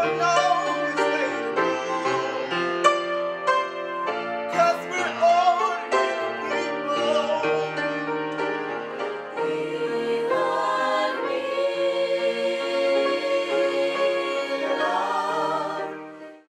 Cause we're ordinary